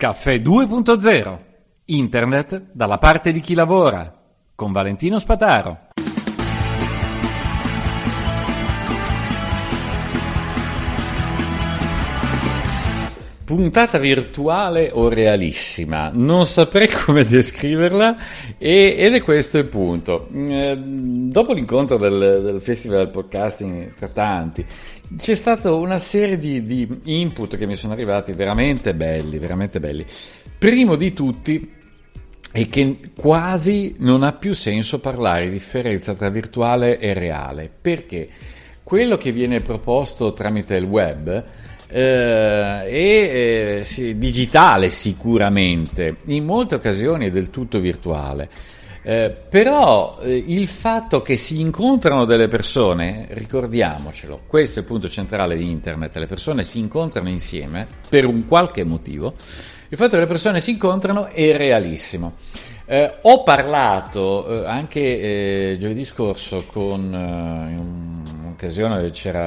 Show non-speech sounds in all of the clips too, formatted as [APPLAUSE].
Caffè 2.0 Internet dalla parte di chi lavora con Valentino Spataro. Puntata virtuale o realissima? Non saprei [LAUGHS] come descriverla e, ed è questo il punto. Eh, dopo l'incontro del, del Festival del Podcasting tra tanti, c'è stata una serie di, di input che mi sono arrivati veramente belli, veramente belli. Primo di tutti è che quasi non ha più senso parlare di differenza tra virtuale e reale, perché quello che viene proposto tramite il web eh, è eh, sì, digitale sicuramente, in molte occasioni è del tutto virtuale. Eh, però eh, il fatto che si incontrano delle persone, ricordiamocelo, questo è il punto centrale di internet, le persone si incontrano insieme per un qualche motivo, il fatto che le persone si incontrano è realissimo. Eh, ho parlato eh, anche giovedì scorso con in un'occasione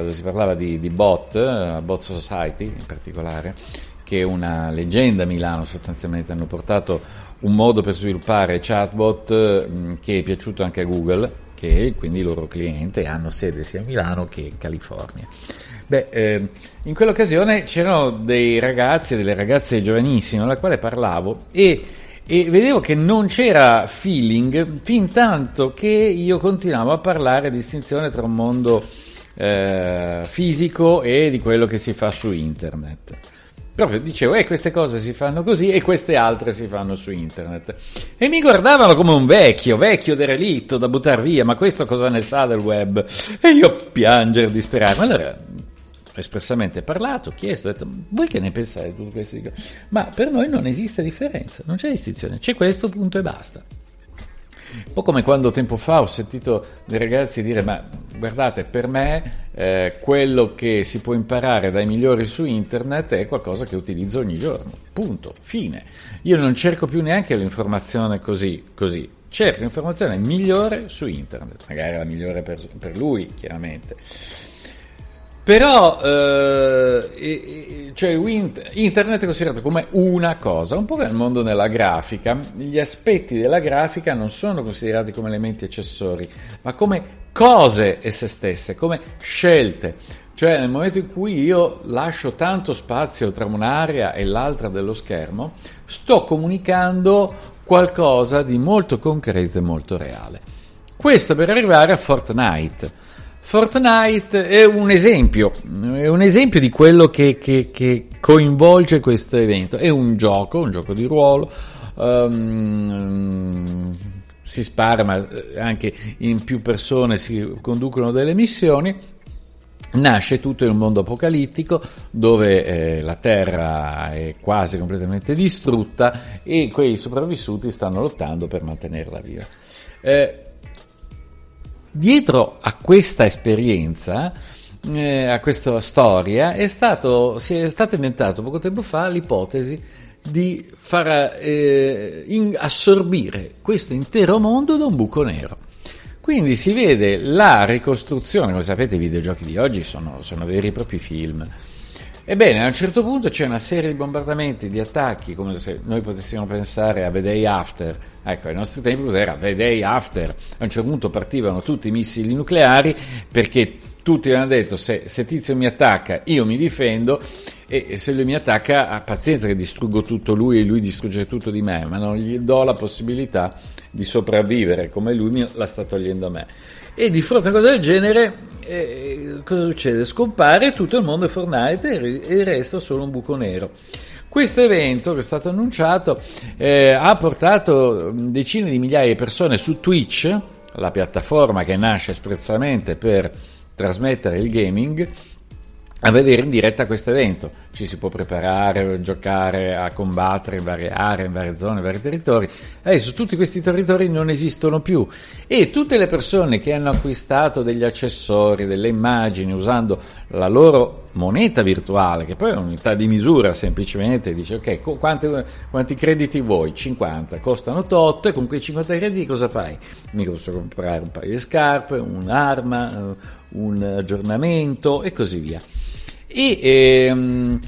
dove, si parlava di, di bot, Bot Society in particolare, che è una leggenda a Milano, sostanzialmente hanno portato un modo per sviluppare chatbot mm, che è piaciuto anche a Google, che è quindi il loro cliente, hanno sede sia a Milano che in California. Beh, eh, in quell'occasione c'erano dei ragazzi e delle ragazze giovanissime con le quali parlavo e, e, vedevo che non c'era feeling fin tanto che io continuavo a parlare di distinzione tra un mondo eh, fisico e di quello che si fa su internet proprio dicevo, eh, queste cose si fanno così e queste altre si fanno su internet. E mi guardavano come un vecchio, vecchio derelitto da buttare via, ma questo cosa ne sa del web? E io piangere, disperare. Allora, espressamente parlato, chiesto, detto, voi che ne pensate di tutte queste cose? Ma per noi non esiste differenza, non c'è distinzione, c'è questo punto e basta. Un po' come quando tempo fa ho sentito dei ragazzi dire: Ma guardate, per me eh, quello che si può imparare dai migliori su internet è qualcosa che utilizzo ogni giorno. Punto, fine. Io non cerco più neanche l'informazione così, così. Cerco l'informazione migliore su internet, magari la migliore per, per lui, chiaramente. Però eh, cioè internet è considerato come una cosa, un po' nel mondo della grafica, gli aspetti della grafica non sono considerati come elementi accessori, ma come cose esse stesse, come scelte. Cioè nel momento in cui io lascio tanto spazio tra un'area e l'altra dello schermo, sto comunicando qualcosa di molto concreto e molto reale. Questo per arrivare a Fortnite. Fortnite è un esempio, è un esempio di quello che, che, che coinvolge questo evento. È un gioco, un gioco di ruolo. Um, si spara, ma anche in più persone si conducono delle missioni. Nasce tutto in un mondo apocalittico dove eh, la Terra è quasi completamente distrutta e quei sopravvissuti stanno lottando per mantenerla viva. Eh, Dietro a questa esperienza, eh, a questa storia, è stato, si è stata inventata poco tempo fa l'ipotesi di far eh, in, assorbire questo intero mondo da un buco nero. Quindi si vede la ricostruzione, come sapete i videogiochi di oggi sono, sono veri e propri film, Ebbene, a un certo punto c'è una serie di bombardamenti, di attacchi, come se noi potessimo pensare a The Day After. Ecco, ai nostri tempi cos'era? The Day After. A un certo punto partivano tutti i missili nucleari perché tutti avevano detto se, se Tizio mi attacca io mi difendo e se lui mi attacca ha pazienza che distruggo tutto lui e lui distrugge tutto di me, ma non gli do la possibilità di sopravvivere come lui mi la sta togliendo a me. E di fronte a una cosa del genere, eh, cosa succede? Scompare tutto il mondo Fortnite e resta solo un buco nero. Questo evento che è stato annunciato eh, ha portato decine di migliaia di persone su Twitch, la piattaforma che nasce espressamente per trasmettere il gaming, a vedere in diretta questo evento. Ci si può preparare, giocare, a combattere in varie aree, in varie zone, in vari territori. Adesso tutti questi territori non esistono più e tutte le persone che hanno acquistato degli accessori, delle immagini usando la loro moneta virtuale, che poi è un'unità di misura semplicemente, dice ok, quanti, quanti crediti vuoi? 50, costano tot e con quei 50 crediti cosa fai? Mi posso comprare un paio di scarpe, un'arma, un aggiornamento e così via. E, ehm,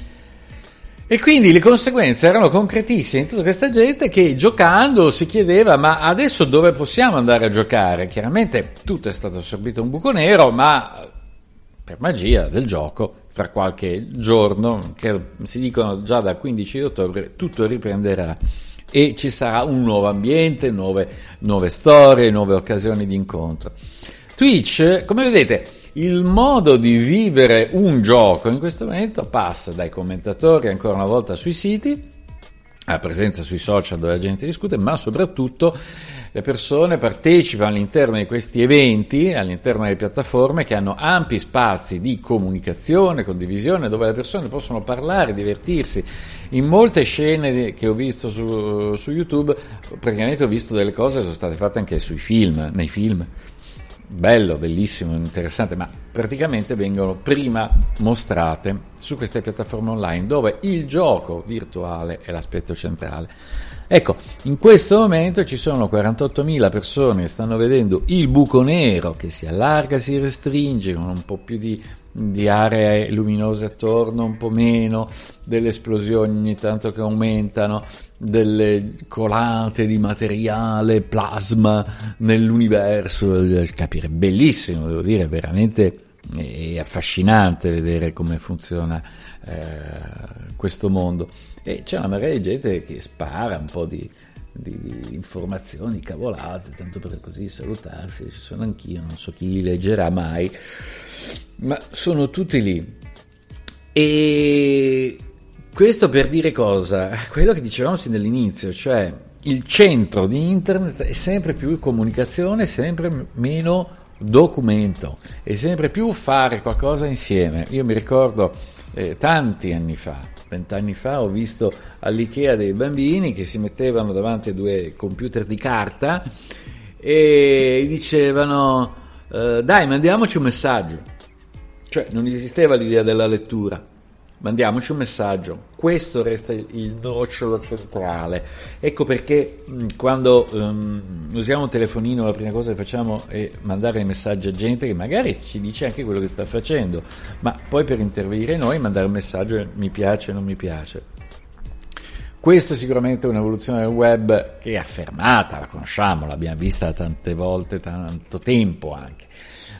E quindi le conseguenze erano concretissime in tutta questa gente che giocando si chiedeva ma adesso dove possiamo andare a giocare? Chiaramente tutto è stato assorbito un buco nero, ma per magia del gioco, fra qualche giorno, che si dicono già dal 15 di ottobre, tutto riprenderà e ci sarà un nuovo ambiente, nuove, nuove storie, nuove occasioni di incontro. Twitch, come vedete, il modo di vivere un gioco in questo momento passa dai commentatori ancora una volta sui siti, alla presenza sui social dove la gente discute, ma soprattutto le persone partecipano all'interno di questi eventi, all'interno delle piattaforme che hanno ampi spazi di comunicazione, condivisione, dove le persone possono parlare, divertirsi. In molte scene che ho visto su, su YouTube, praticamente ho visto delle cose che sono state fatte anche sui film, nei film bello, bellissimo, interessante, ma praticamente vengono prima mostrate su queste piattaforme online dove il gioco virtuale è l'aspetto centrale. Ecco, in questo momento ci sono 48.000 persone che stanno vedendo il buco nero che si allarga, si restringe con un po' più di, di aree luminose attorno, un po' meno, delle esplosioni ogni tanto che aumentano, delle colate di materiale, plasma nell'universo, capire, bellissimo, devo dire, veramente è affascinante vedere come funziona eh, questo mondo. E c'è una marea di gente che spara un po' di, di, informazioni, cavolate, tanto per così salutarsi, ci sono anch'io, non so chi li leggerà mai, ma sono tutti lì. E questo per dire cosa? Quello che dicevamo sin dall'inizio, cioè il centro di internet è sempre più comunicazione, sempre meno documento e sempre più fare qualcosa insieme. Io mi ricordo eh, tanti anni fa, vent'anni fa, ho visto all'IKEA dei bambini che si mettevano davanti a due computer di carta e dicevano eh, dai mandiamoci un messaggio. Cioè non esisteva l'idea della lettura mandiamoci un messaggio. Questo resta il nocciolo centrale. Ecco perché quando um, usiamo un telefonino la prima cosa che facciamo è mandare messaggi a gente che magari ci dice anche quello che sta facendo, ma poi per intervenire noi mandare un messaggio mi piace o non mi piace. Questa è sicuramente un'evoluzione del web che è affermata, la conosciamo, l'abbiamo vista tante volte, tanto tempo anche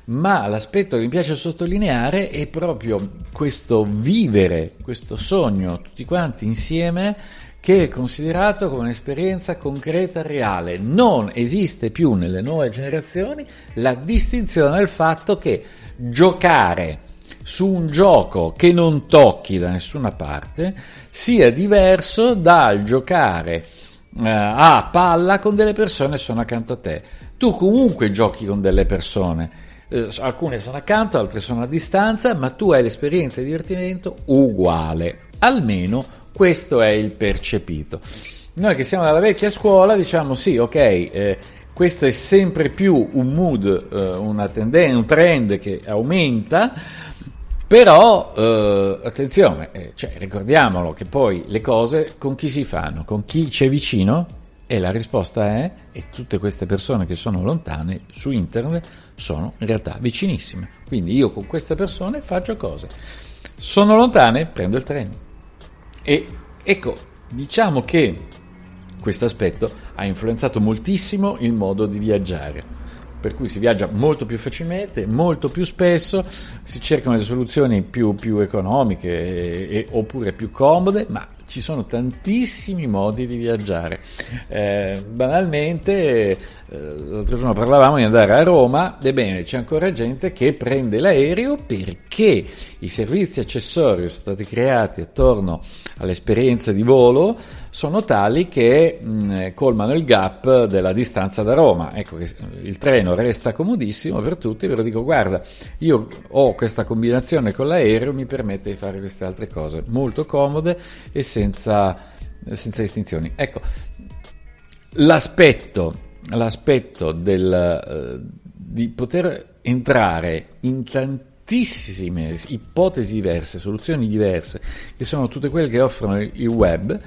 ma l'aspetto che mi piace sottolineare è proprio questo vivere, questo sogno tutti quanti insieme che è considerato come un'esperienza concreta reale. Non esiste più nelle nuove generazioni la distinzione del fatto che giocare su un gioco che non tocchi da nessuna parte sia diverso dal giocare eh, a palla con delle persone che sono accanto a te. Tu comunque giochi con delle persone eh, alcune sono accanto, altre sono a distanza, ma tu hai l'esperienza di divertimento uguale, almeno questo è il percepito. Noi che siamo dalla vecchia scuola diciamo sì, ok, eh, questo è sempre più un mood, eh, una tendenza, un trend che aumenta, però eh, attenzione, eh, cioè, ricordiamolo che poi le cose con chi si fanno, con chi c'è vicino? E la risposta è, e tutte queste persone che sono lontane su internet sono in realtà vicinissime. Quindi io con queste persone faccio cose. Sono lontane, prendo il treno. E ecco, diciamo che questo aspetto ha influenzato moltissimo il modo di viaggiare. Per cui si viaggia molto più facilmente, molto più spesso, si cercano le soluzioni più, più economiche e, e, oppure più comode, ma ci sono tantissimi modi di viaggiare. Eh, banalmente, eh, l'altro giorno parlavamo di andare a Roma, ebbene c'è ancora gente che prende l'aereo perché i servizi accessori stati creati attorno all'esperienza di volo sono tali che mh, colmano il gap della distanza da Roma. Ecco che il treno resta comodissimo per tutti, però dico guarda, io ho questa combinazione con l'aereo, mi permette di fare queste altre cose molto comode e senza, senza distinzioni. Ecco, l'aspetto, l'aspetto del, uh, di poter entrare in tantissime ipotesi diverse, soluzioni diverse, che sono tutte quelle che offrono il web,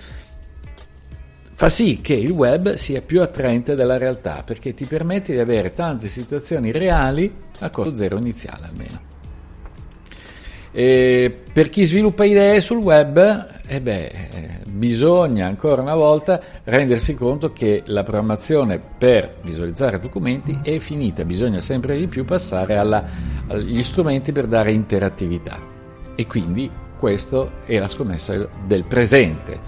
fa sì che il web sia più attraente della realtà perché ti permette di avere tante situazioni reali a costo zero iniziale almeno. E per chi sviluppa idee sul web e beh, bisogna ancora una volta rendersi conto che la programmazione per visualizzare documenti è finita, bisogna sempre di più passare alla, agli strumenti per dare interattività. E quindi questa è la scommessa del presente,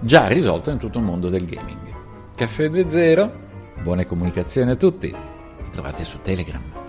già risolta in tutto il mondo del gaming. Caffè 2.0, buone comunicazioni a tutti, mi trovate su Telegram.